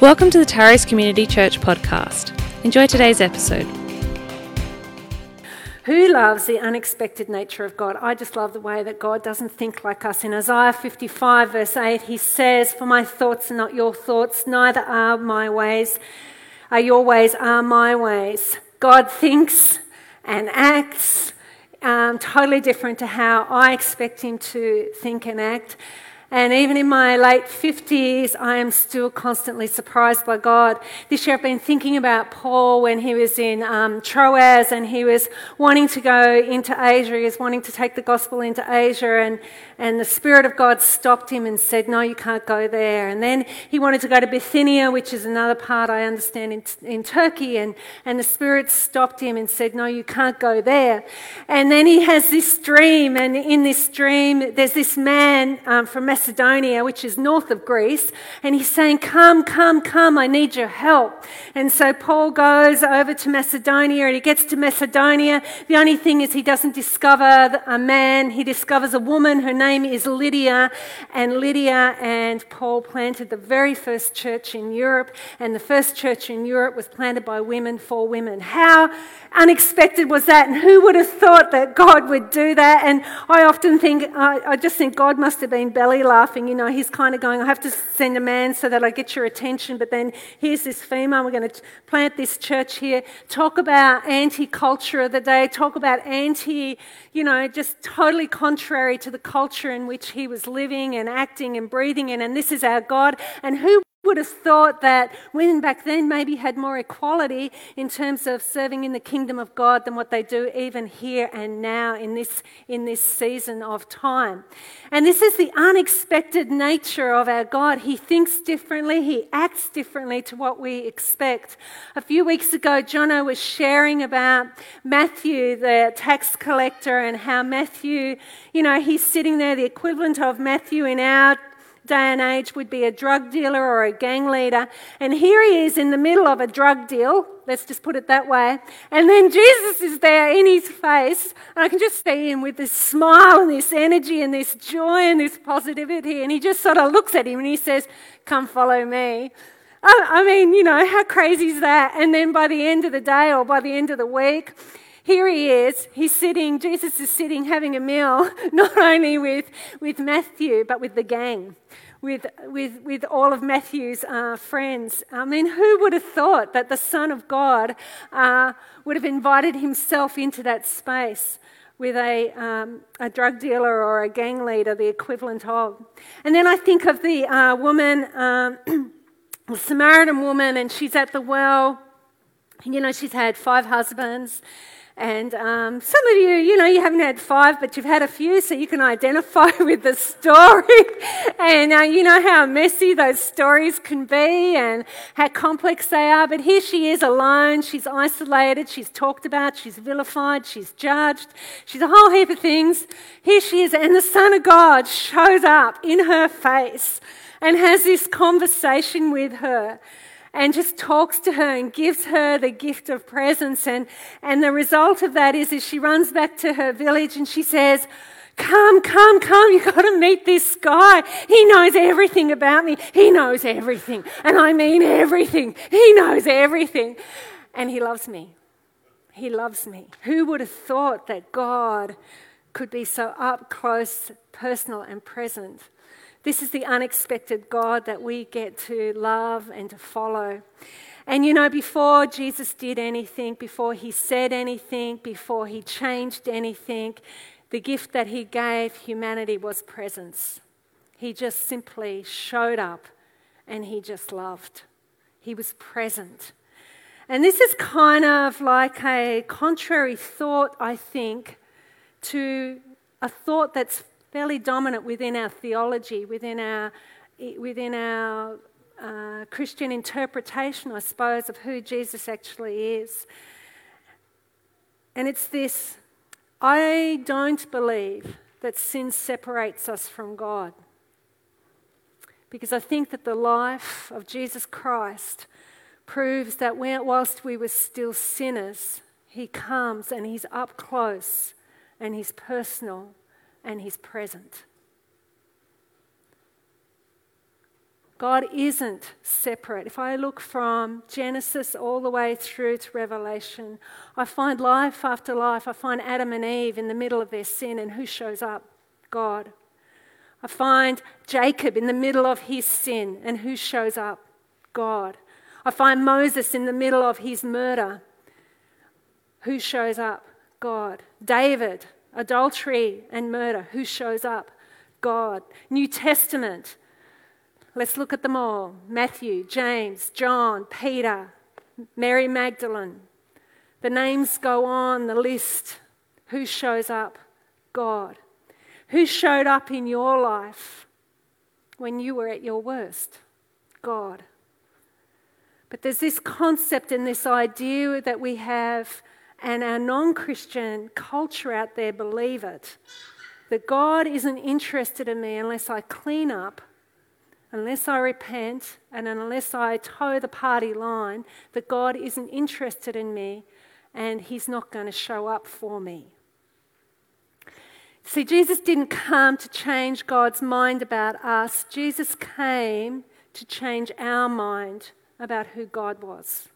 Welcome to the Taros Community Church podcast. Enjoy today's episode. Who loves the unexpected nature of God? I just love the way that God doesn't think like us. In Isaiah 55, verse 8, he says, For my thoughts are not your thoughts, neither are my ways, are your ways, are my ways. God thinks and acts um, totally different to how I expect him to think and act. And even in my late 50s, I am still constantly surprised by God. This year I've been thinking about Paul when he was in um, Troas and he was wanting to go into Asia. He was wanting to take the gospel into Asia. And, and the Spirit of God stopped him and said, No, you can't go there. And then he wanted to go to Bithynia, which is another part I understand in, in Turkey. And, and the Spirit stopped him and said, No, you can't go there. And then he has this dream. And in this dream, there's this man um, from Macedonia, which is north of Greece, and he's saying, Come, come, come, I need your help. And so Paul goes over to Macedonia and he gets to Macedonia. The only thing is, he doesn't discover a man, he discovers a woman. Her name is Lydia, and Lydia and Paul planted the very first church in Europe, and the first church in Europe was planted by women for women. How unexpected was that? And who would have thought that God would do that? And I often think, I, I just think God must have been belly laughing. You know, he's kind of going, I have to send a man so that I get your attention, but then here's this female. We're going to plant this church here. Talk about anti culture of the day. Talk about anti, you know, just totally contrary to the culture in which he was living and acting and breathing in. And this is our God. And who would have thought that women back then maybe had more equality in terms of serving in the kingdom of God than what they do even here and now in this, in this season of time. And this is the unexpected nature of our God. He thinks differently, he acts differently to what we expect. A few weeks ago, Jono was sharing about Matthew, the tax collector, and how Matthew, you know, he's sitting there, the equivalent of Matthew in our day and age would be a drug dealer or a gang leader. And here he is in the middle of a drug deal, let's just put it that way. And then Jesus is there in his face. And I can just see him with this smile and this energy and this joy and this positivity. And he just sort of looks at him and he says, Come follow me. I mean, you know, how crazy is that? And then by the end of the day or by the end of the week, here he is. He's sitting, Jesus is sitting having a meal, not only with, with Matthew, but with the gang with, with, with all of Matthew's uh, friends. I mean, who would have thought that the Son of God uh, would have invited himself into that space? with a, um, a drug dealer or a gang leader, the equivalent of. And then I think of the uh, woman, um, the Samaritan woman, and she's at the well. You know, she's had five husbands. And um, some of you, you know, you haven't had five, but you've had a few, so you can identify with the story. and uh, you know how messy those stories can be and how complex they are. But here she is alone. She's isolated. She's talked about. She's vilified. She's judged. She's a whole heap of things. Here she is, and the Son of God shows up in her face and has this conversation with her and just talks to her and gives her the gift of presence. And, and the result of that is, is she runs back to her village and she says, Come, come, come, you've got to meet this guy. He knows everything about me. He knows everything. And I mean everything. He knows everything. And he loves me. He loves me. Who would have thought that God could be so up close, personal, and present? This is the unexpected God that we get to love and to follow. And you know, before Jesus did anything, before he said anything, before he changed anything, the gift that he gave humanity was presence. He just simply showed up and he just loved. He was present. And this is kind of like a contrary thought, I think, to a thought that's fairly dominant within our theology, within our, within our uh, Christian interpretation, I suppose, of who Jesus actually is. And it's this I don't believe that sin separates us from God. Because I think that the life of Jesus Christ proves that whilst we were still sinners, He comes and He's up close and He's personal and He's present. God isn't separate. If I look from Genesis all the way through to Revelation, I find life after life. I find Adam and Eve in the middle of their sin, and who shows up? God. I find Jacob in the middle of his sin, and who shows up? God. I find Moses in the middle of his murder. Who shows up? God. David, adultery and murder. Who shows up? God. New Testament, Let's look at them all Matthew, James, John, Peter, Mary Magdalene. The names go on the list. Who shows up? God. Who showed up in your life when you were at your worst? God. But there's this concept and this idea that we have, and our non Christian culture out there believe it that God isn't interested in me unless I clean up unless I repent and unless I toe the party line, that God isn't interested in me and He's not going to show up for me. See, Jesus didn't come to change God's mind about us, Jesus came to change our mind about who God was.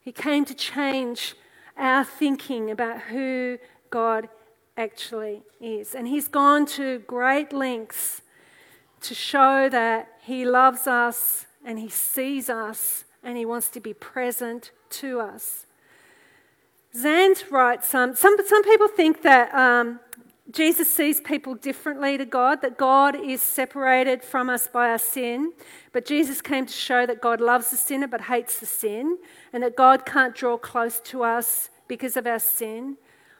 He came to change our thinking about who God actually is. And He's gone to great lengths to show that He loves us and He sees us and He wants to be present to us. Zahnd writes some, some, some people think that um, Jesus sees people differently to God, that God is separated from us by our sin. But Jesus came to show that God loves the sinner but hates the sin, and that God can't draw close to us because of our sin.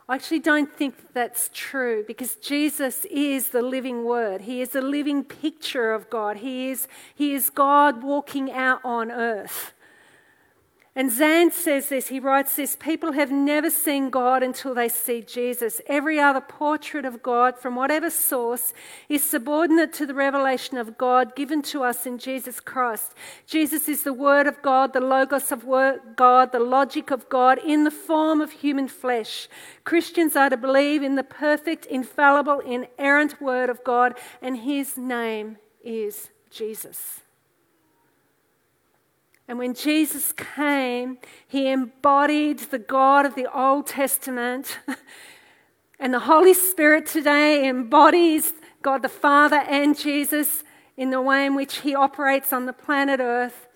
I actually don't think that's true because Jesus is the living word. He is the living picture of God. He is, he is God walking out on earth. And Zahnd says this, he writes this people have never seen God until they see Jesus. Every other portrait of God, from whatever source, is subordinate to the revelation of God given to us in Jesus Christ. Jesus is the Word of God, the Logos of God, the logic of God in the form of human flesh. Christians are to believe in the perfect, infallible, inerrant Word of God, and His name is Jesus. And when Jesus came, he embodied the God of the Old Testament. and the Holy Spirit today embodies God the Father and Jesus in the way in which he operates on the planet Earth.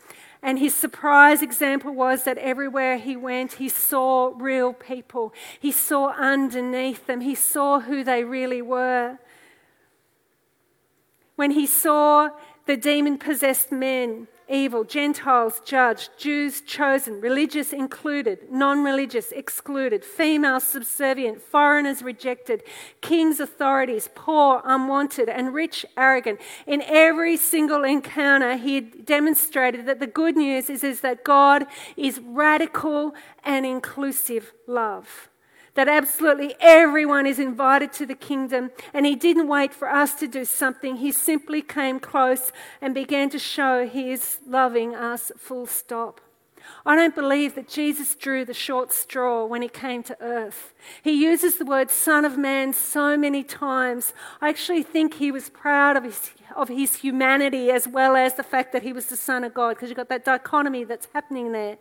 And his surprise example was that everywhere he went, he saw real people. He saw underneath them, he saw who they really were. When he saw the demon possessed men, evil, Gentiles judged, Jews chosen, religious included, non religious excluded, female subservient, foreigners rejected, kings authorities, poor unwanted, and rich arrogant. In every single encounter, he demonstrated that the good news is, is that God is radical and inclusive love that absolutely everyone is invited to the kingdom. And he didn't wait for us to do something, he simply came close and began to show he is loving us full stop. I don't believe that Jesus drew the short straw when he came to earth. He uses the word Son of Man so many times. I actually think he was proud of his, of his humanity as well as the fact that he was the Son of God, because you've got that dichotomy that's happening there.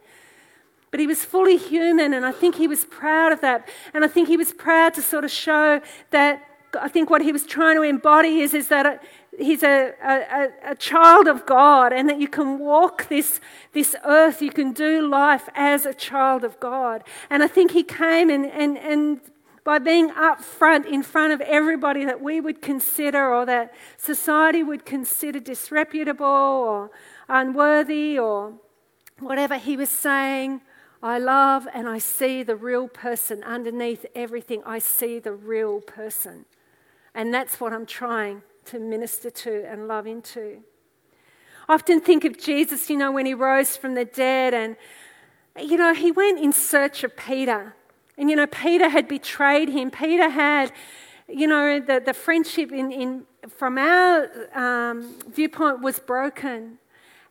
But he was fully human, and I think he was proud of that. And I think he was proud to sort of show that I think what he was trying to embody is, is that he's a, a, a, child of God and that you can walk this, this earth, you can do life as a child of God. And I think he came and, and, and by being up front in front of everybody that we would consider or that society would consider disreputable or unworthy or whatever he was saying I love and I see the real person underneath everything. I see the real person. And that's what I'm trying to minister to and love into. I often think of Jesus, you know, when he rose from the dead and, you know, he went in search of Peter. And, you know, Peter had betrayed him. Peter had, you know, the, the friendship in, in, from our um, viewpoint was broken.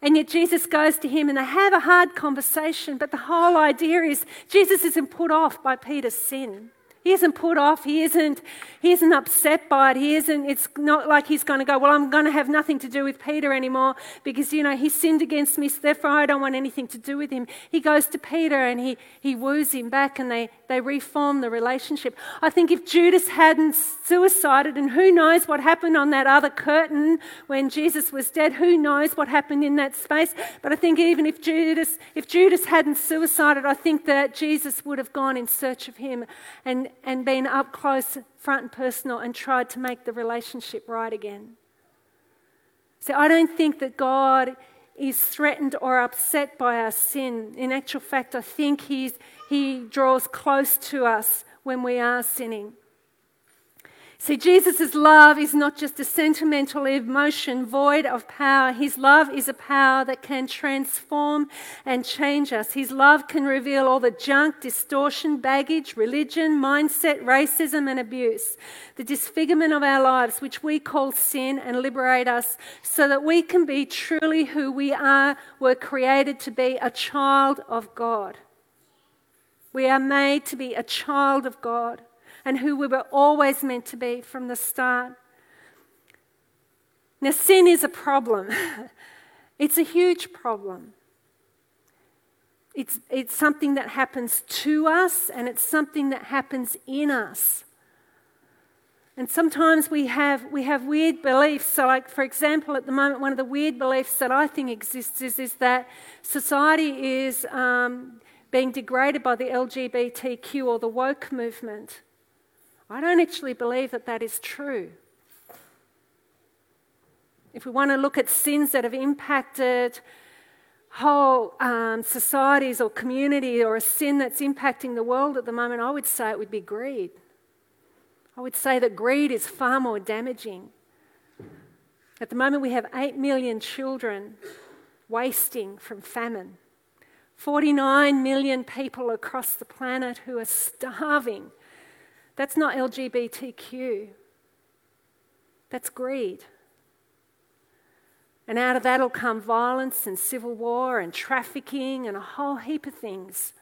And yet Jesus goes to him and they have a hard conversation. But the whole idea is Jesus isn't put off by Peter's sin. He isn't put off. He isn't, he isn't upset by it. He isn't, it's not like he's going to go, Well, I'm going to have nothing to do with Peter anymore because, you know, he sinned against me, therefore I don't want anything to do with him. He goes to Peter and he, he woos him back and they, they reform the relationship. I think if Judas hadn't suicided, and who knows what happened on that other curtain when Jesus was dead, who knows what happened in that space. But I think even if Judas, if Judas hadn't suicided, I think that Jesus would have gone in search of him and, and been up close, front and personal, and tried to make the relationship right again. So I don't think that God is threatened or upset by our sin. In actual fact, I think he's, he draws close to us when we are sinning. See, Jesus' love is not just a sentimental emotion void of power. His love is a power that can transform and change us. His love can reveal all the junk, distortion, baggage, religion, mindset, racism, and abuse, the disfigurement of our lives, which we call sin, and liberate us so that we can be truly who we are, were created to be a child of God. We are made to be a child of God and who we were always meant to be from the start. Now, sin is a problem, it's a huge problem. It's, it's something that happens to us and it's something that happens in us. And sometimes we have, we have weird beliefs. So, like, for example, at the moment, one of the weird beliefs that I think exists is, is that society is um, being degraded by the LGBTQ or the woke movement. I don't actually believe that that is true. If we want to look at sins that have impacted whole um, societies or community or a sin that's impacting the world at the moment, I would say it would be greed. I would say that greed is far more damaging. At the moment, we have 8 million children wasting from famine, 49 million people across the planet who are starving that's not LGBTQ. That's greed. And out of that'll come violence and civil war and trafficking and a whole heap of things.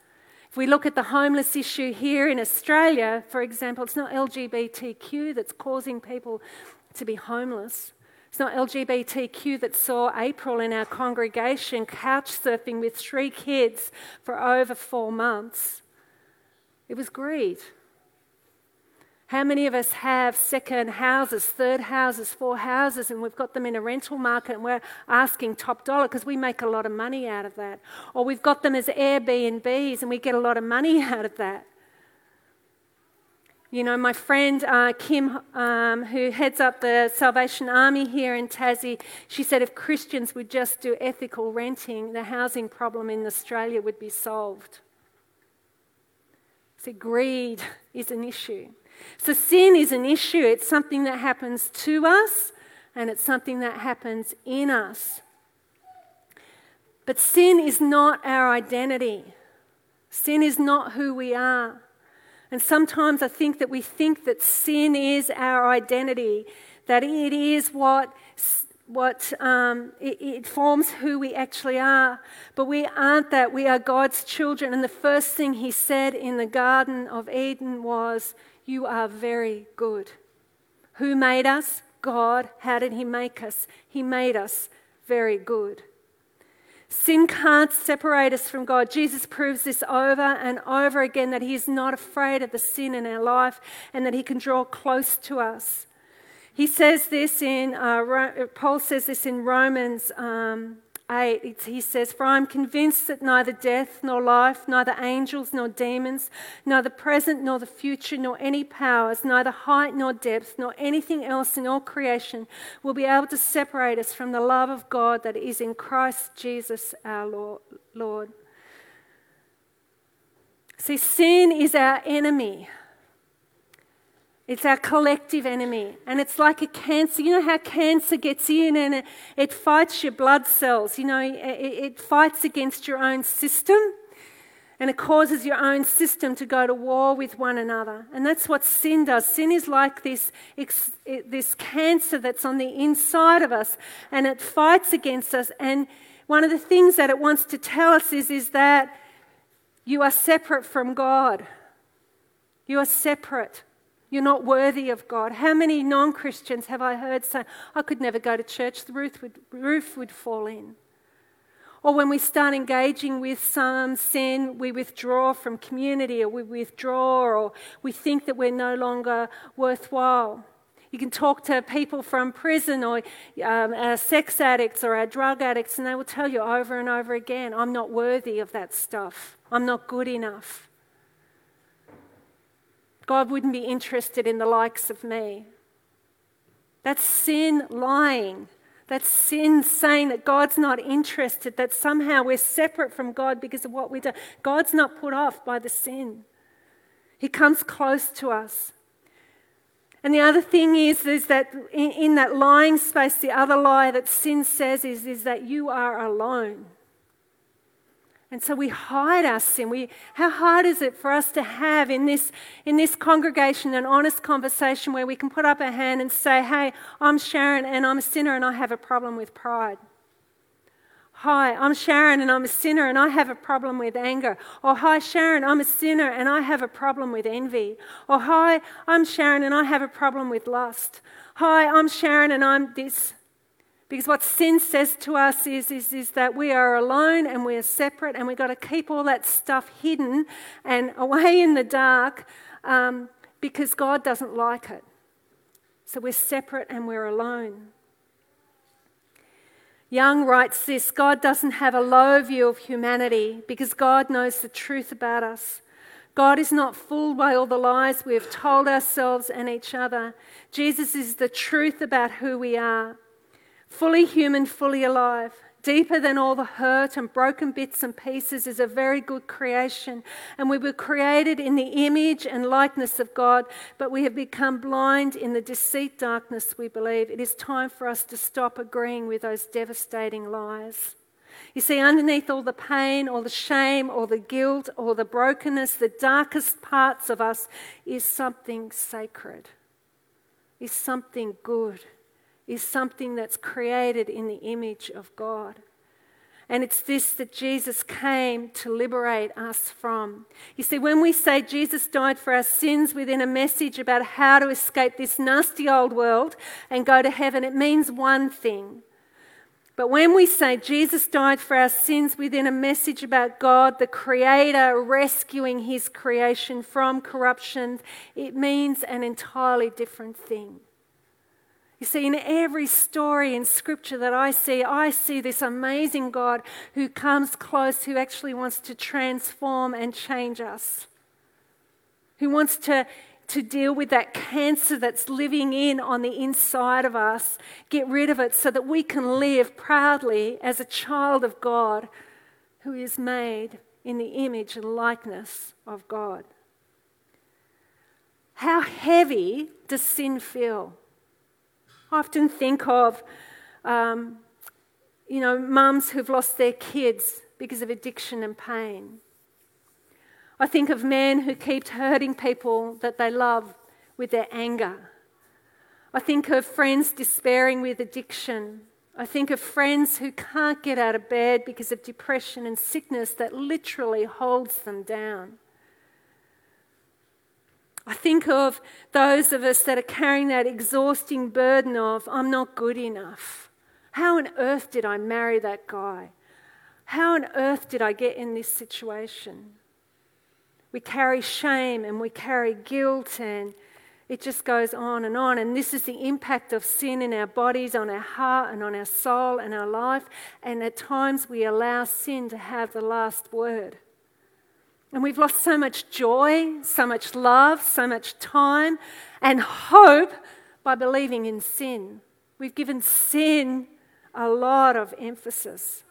If we look at the homeless issue here in Australia, for example, it's not LGBTQ that's causing people to be homeless. It's not LGBTQ that saw April in our congregation couch surfing with three kids for over four months. It was greed. How many of us have second houses, third houses, four houses, and we've got them in a rental market and we're asking top dollar because we make a lot of money out of that? Or we've got them as Airbnbs and we get a lot of money out of that. You know, my friend uh, Kim, um, who heads up the Salvation Army here in Tassie, she said if Christians would just do ethical renting, the housing problem in Australia would be solved. See, greed is an issue. So sin is an issue. It's something that happens to us and it's something that happens in us. But sin is not our identity. Sin is not who we are. And sometimes I think that we think that sin is our identity, that it is what, what um, it, it forms who we actually are. But we aren't that. We are God's children. And the first thing He said in the Garden of Eden was, you are very good. Who made us? God. How did He make us? He made us very good. Sin can't separate us from God. Jesus proves this over and over again that He is not afraid of the sin in our life and that He can draw close to us. He says this in, uh, Paul says this in Romans um, 8, he says, For I am convinced that neither death nor life, neither angels nor demons, neither present nor the future, nor any powers, neither height nor depth, nor anything else in all creation will be able to separate us from the love of God that is in Christ Jesus our Lord. See, sin is our enemy. It's our collective enemy. And it's like a cancer. You know how cancer gets in and it, it fights your blood cells? You know, it, it fights against your own system and it causes your own system to go to war with one another. And that's what sin does. Sin is like this, this cancer that's on the inside of us and it fights against us. And one of the things that it wants to tell us is, is that you are separate from God. You are separate. You're not worthy of God. How many non Christians have I heard say, I could never go to church, the roof would, roof would fall in? Or when we start engaging with some sin, we withdraw from community or we withdraw or we think that we're no longer worthwhile. You can talk to people from prison or um, our sex addicts or our drug addicts, and they will tell you over and over again, I'm not worthy of that stuff. I'm not good enough. God wouldn't be interested in the likes of me. That's sin lying. That's sin saying that God's not interested, that somehow we're separate from God because of what we do. God's not put off by the sin, He comes close to us. And the other thing is, is that in, in that lying space, the other lie that sin says is, is that you are alone. And so we hide our sin. We, how hard is it for us to have in this, in this congregation an honest conversation where we can put up a hand and say, Hey, I'm Sharon and I'm a sinner and I have a problem with pride? Hi, I'm Sharon and I'm a sinner and I have a problem with anger. Or, Hi, Sharon, I'm a sinner and I have a problem with envy. Or, Hi, I'm Sharon and I have a problem with lust. Hi, I'm Sharon and I'm this. Because what sin says to us is, is, is that we are alone and we are separate, and we've got to keep all that stuff hidden and away in the dark um, because God doesn't like it. So we're separate and we're alone. Young writes this God doesn't have a low view of humanity because God knows the truth about us. God is not fooled by all the lies we have told ourselves and each other. Jesus is the truth about who we are fully human, fully alive. Deeper than all the hurt and broken bits and pieces is a very good creation. And we were created in the image and likeness of God, but we have become blind in the deceit darkness we believe. It is time for us to stop agreeing with those devastating lies. You see, underneath all the pain, all the shame, all the guilt, all the brokenness, the darkest parts of us is something sacred, is something good is something that's created in the image of God. And it's this that Jesus came to liberate us from. You see, when we say Jesus died for our sins within a message about how to escape this nasty old world and go to heaven, it means one thing. But when we say Jesus died for our sins within a message about God, the Creator, rescuing His creation from corruption, it means an entirely different thing. You see, in every story in Scripture that I see, I see this amazing God who comes close, who actually wants to transform and change us, who wants to, to deal with that cancer that's living in on the inside of us, get rid of it so that we can live proudly as a child of God who is made in the image and likeness of God. How heavy does sin feel? I often think of, um, you know, mums who've lost their kids because of addiction and pain. I think of men who keep hurting people that they love with their anger. I think of friends despairing with addiction. I think of friends who can't get out of bed because of depression and sickness that literally holds them down. I think of those of us that are carrying that exhausting burden of, I'm not good enough. How on earth did I marry that guy? How on earth did I get in this situation? We carry shame and we carry guilt, and it just goes on and on. And this is the impact of sin in our bodies, on our heart, and on our soul and our life. And at times we allow sin to have the last word. And we've lost so much joy, so much love, so much time, and hope by believing in sin. We've given sin a lot of emphasis.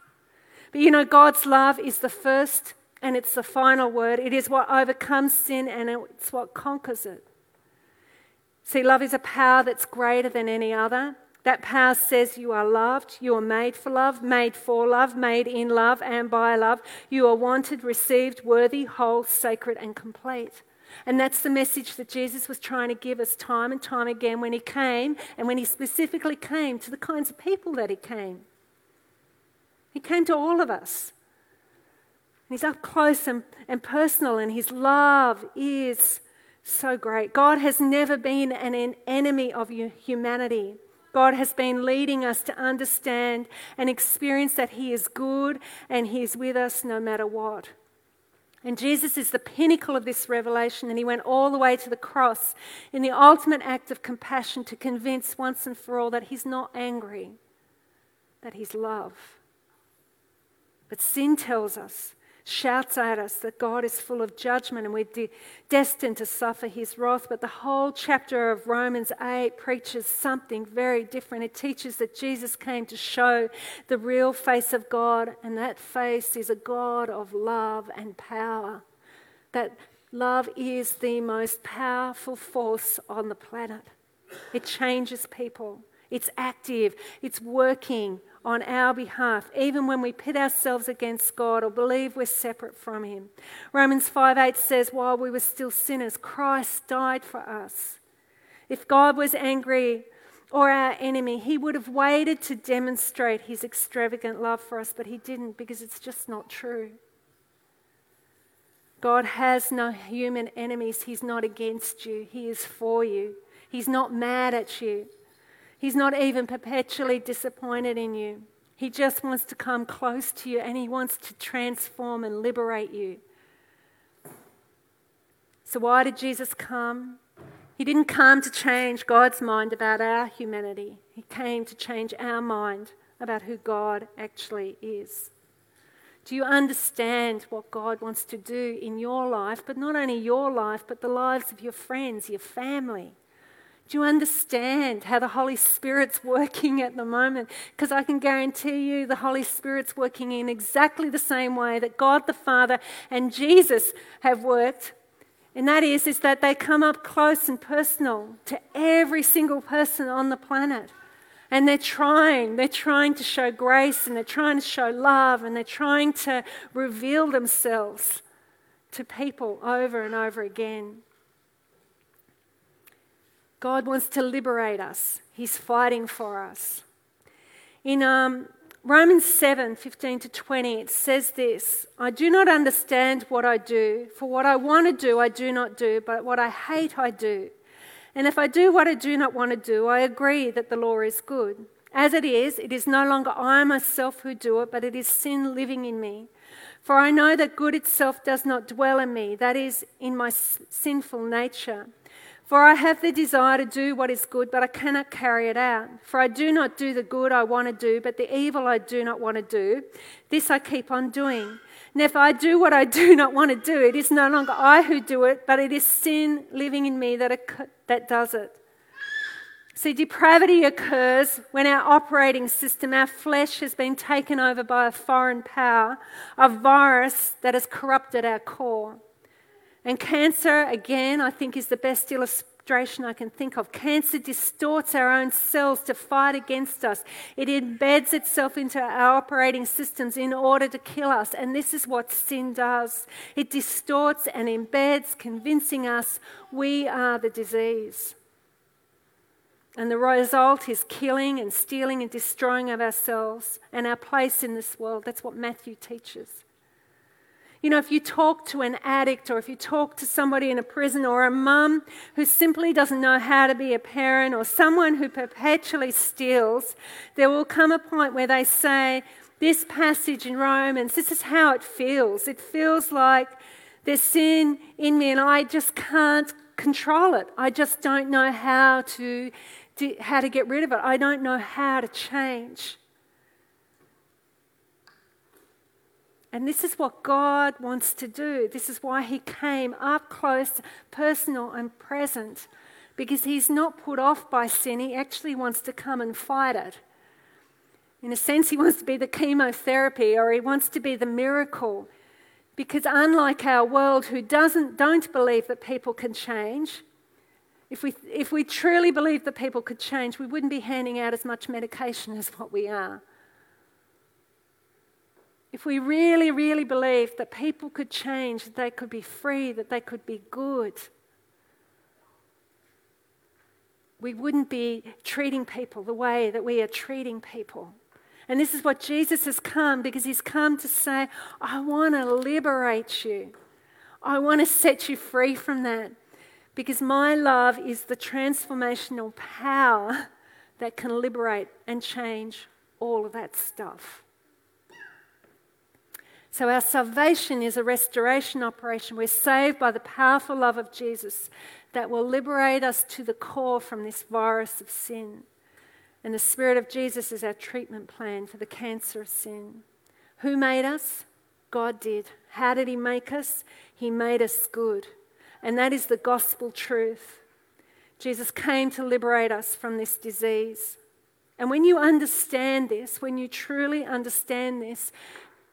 But you know, God's love is the first and it's the final word. It is what overcomes sin and it's what conquers it. See, love is a power that's greater than any other. That power says you are loved, you are made for love, made for love, made in love and by love. You are wanted, received, worthy, whole, sacred, and complete. And that's the message that Jesus was trying to give us time and time again when he came, and when he specifically came to the kinds of people that he came. He came to all of us. And he's up close and, and personal, and his love is So great. God has never been an enemy of humanity. God has been leading us to understand and experience that He is good and He is with us no matter what. And Jesus is the pinnacle of this revelation, and He went all the way to the cross in the ultimate act of compassion to convince once and for all that He's not angry, that He's love. But sin tells us shouts at us that God is full of judgment and we're de- destined to suffer his wrath. But the whole chapter of Romans 8 preaches something very different. It teaches that Jesus came to show the real face of God, and that face is a God of love and power. That love is the most powerful force on the planet. It changes people, it's active, it's working on our behalf, even when we pit ourselves against God or believe we're separate from Him. Romans 5 8 says, While we were still sinners, Christ died for us. If God was angry or our enemy, He would have waited to demonstrate His extravagant love for us, but He didn't because it's just not true. God has no human enemies. He's not against you, He is for you. He's not mad at you. He's not even perpetually disappointed in you. He just wants to come close to you and he wants to transform and liberate you. So, why did Jesus come? He didn't come to change God's mind about our humanity, He came to change our mind about who God actually is. Do you understand what God wants to do in your life, but not only your life, but the lives of your friends, your family? Do you understand how the Holy Spirit's working at the moment? Because I can guarantee you the Holy Spirit's working in exactly the same way that God the Father and Jesus have worked. And that is, is that they come up close and personal to every single person on the planet. And they're trying, they're trying to show grace and they're trying to show love and they're trying to reveal themselves to people over and over again. God wants to liberate us, He's fighting for us. In um, Romans 7 15 to 20, it says this I do not understand what I do, for what I want to do, I do not do, but what I hate, I do. And if I do what I do not want to do, I agree that the law is good. As it is, it is no longer I myself who do it, but it is sin living in me. For I know that good itself does not dwell in me, that is, in my sinful nature. For I have the desire to do what is good, but I cannot carry it out. For I do not do the good I want to do, but the evil I do not want to do, this I keep on doing. And if I do what I do not want to do, it is no longer I who do it, but it is sin living in me that, that does it. See, depravity occurs when our operating system, our flesh, has been taken over by a foreign power, a virus that has corrupted our core. And cancer, again, I think is the best illustration I can think of. Cancer distorts our own cells to fight against us, it embeds itself into our operating systems in order to kill us. And this is what sin does it distorts and embeds, convincing us we are the disease. And the result is killing and stealing and destroying of ourselves and our place in this world. That's what Matthew teaches. You know, if you talk to an addict or if you talk to somebody in a prison or a mum who simply doesn't know how to be a parent or someone who perpetually steals, there will come a point where they say, This passage in Romans, this is how it feels. It feels like there's sin in me and I just can't control it. I just don't know how to, to how to get rid of it. I don't know how to change. And this is what God wants to do. This is why He came up close, personal, and present. Because He's not put off by sin, He actually wants to come and fight it. In a sense, He wants to be the chemotherapy or He wants to be the miracle. Because unlike our world, who doesn't, don't believe that people can change, if we, if we truly believed that people could change, we wouldn't be handing out as much medication as what we are if we really, really believed that people could change, that they could be free, that they could be good, we wouldn't be treating people the way that we are treating people. And this is what Jesus has come because he's come to say, I want to liberate you. I want to set you free from that. Because my love is the transformational power that can liberate and change all of that stuff. So, our salvation is a restoration operation. We're saved by the powerful love of Jesus that will liberate us to the core from this virus of sin. And the Spirit of Jesus is our treatment plan for the cancer of sin. Who made us? God did. How did He make us? He made us good. And that is the gospel truth. Jesus came to liberate us from this disease. And when you understand this, when you truly understand this,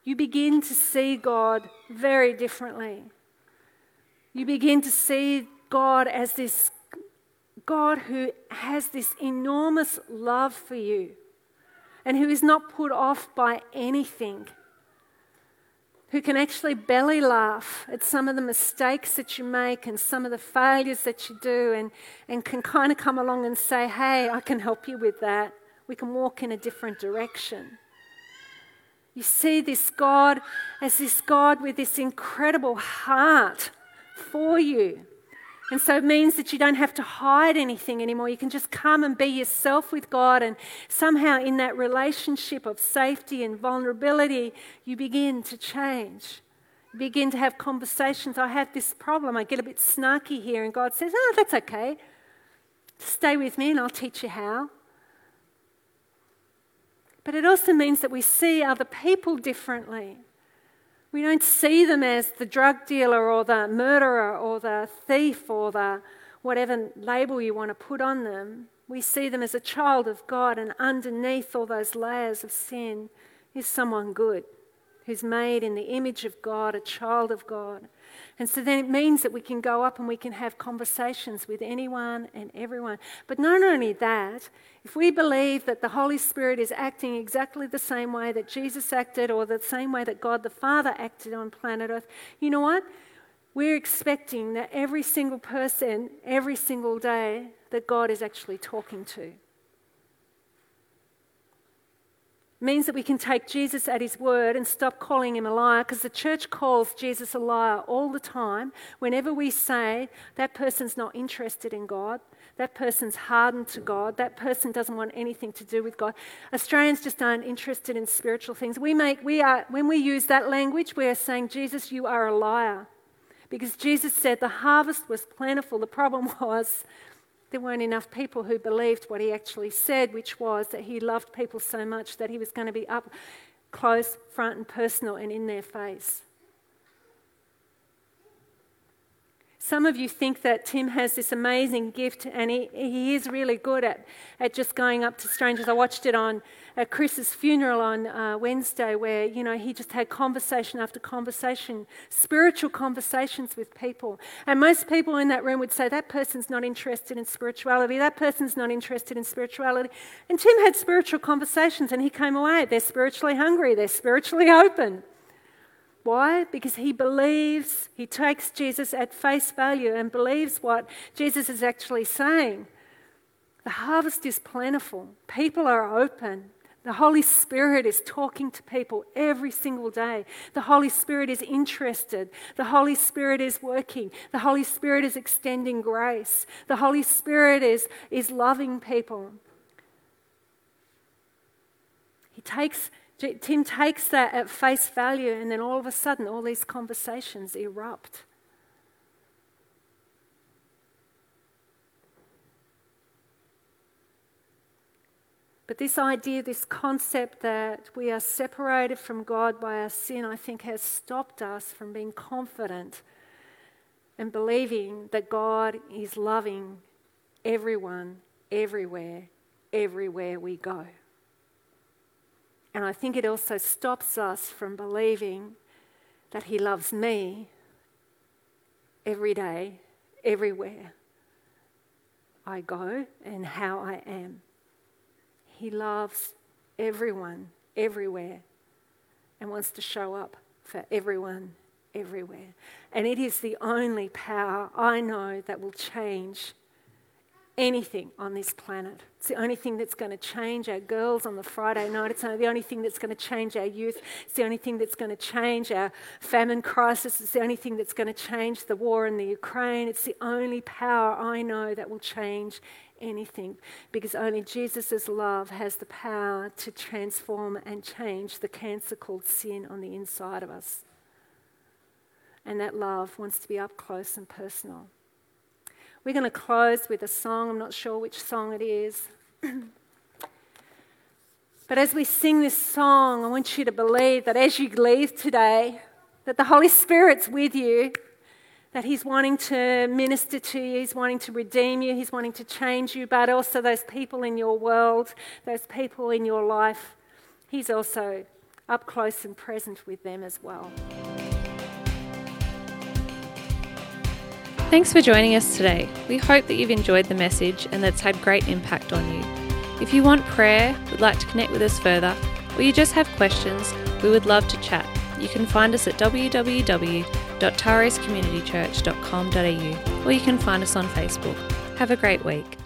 you begin to see God very differently. You begin to see God as this God who has this enormous love for you and who is not put off by anything, who can actually belly laugh at some of the mistakes that you make and some of the failures that you do, and, and can kind of come along and say, Hey, I can help you with that. We can walk in a different direction. You see this God as this God with this incredible heart for you. And so it means that you don't have to hide anything anymore. You can just come and be yourself with God. And somehow, in that relationship of safety and vulnerability, you begin to change. You begin to have conversations. I have this problem. I get a bit snarky here. And God says, Oh, that's okay. Stay with me and I'll teach you how. But it also means that we see other people differently. We don't see them as the drug dealer or the murderer or the thief or the whatever label you want to put on them. We see them as a child of God, and underneath all those layers of sin is someone good who's made in the image of God, a child of God. And so then it means that we can go up and we can have conversations with anyone and everyone. But not only that, if we believe that the Holy Spirit is acting exactly the same way that Jesus acted or the same way that God the Father acted on planet Earth, you know what? We're expecting that every single person, every single day, that God is actually talking to. Means that we can take Jesus at his word and stop calling him a liar because the church calls Jesus a liar all the time. Whenever we say that person's not interested in God, that person's hardened to God, that person doesn't want anything to do with God. Australians just aren't interested in spiritual things. We make, we are, when we use that language, we are saying, Jesus, you are a liar. Because Jesus said the harvest was plentiful. The problem was there weren't enough people who believed what he actually said, which was that he loved people so much that he was going to be up close, front, and personal and in their face. Some of you think that Tim has this amazing gift and he, he is really good at, at just going up to strangers. I watched it on at Chris's funeral on uh, Wednesday where, you know, he just had conversation after conversation, spiritual conversations with people. And most people in that room would say, that person's not interested in spirituality, that person's not interested in spirituality. And Tim had spiritual conversations and he came away. They're spiritually hungry, they're spiritually open. Why? Because he believes, he takes Jesus at face value and believes what Jesus is actually saying. The harvest is plentiful, people are open. The Holy Spirit is talking to people every single day. The Holy Spirit is interested. The Holy Spirit is working. The Holy Spirit is extending grace. The Holy Spirit is, is loving people. He takes Tim takes that at face value, and then all of a sudden, all these conversations erupt. But this idea, this concept that we are separated from God by our sin, I think has stopped us from being confident and believing that God is loving everyone, everywhere, everywhere we go. And I think it also stops us from believing that He loves me every day, everywhere I go, and how I am. He loves everyone, everywhere, and wants to show up for everyone, everywhere. And it is the only power I know that will change anything on this planet. It's the only thing that's going to change our girls on the Friday night. It's the only thing that's going to change our youth. It's the only thing that's going to change our famine crisis. It's the only thing that's going to change the war in the Ukraine. It's the only power I know that will change anything because only Jesus' love has the power to transform and change the cancer called sin on the inside of us. And that love wants to be up close and personal. We're going to close with a song. I'm not sure which song it is. but as we sing this song, I want you to believe that as you leave today, that the Holy Spirit's with you, that He's wanting to minister to you, He's wanting to redeem you, He's wanting to change you, but also those people in your world, those people in your life, He's also up close and present with them as well. Thanks for joining us today. We hope that you've enjoyed the message and that it's had great impact on you. If you want prayer, would like to connect with us further, or you just have questions, we would love to chat. You can find us at www.tarescommunitychurch.com.au or you can find us on Facebook. Have a great week.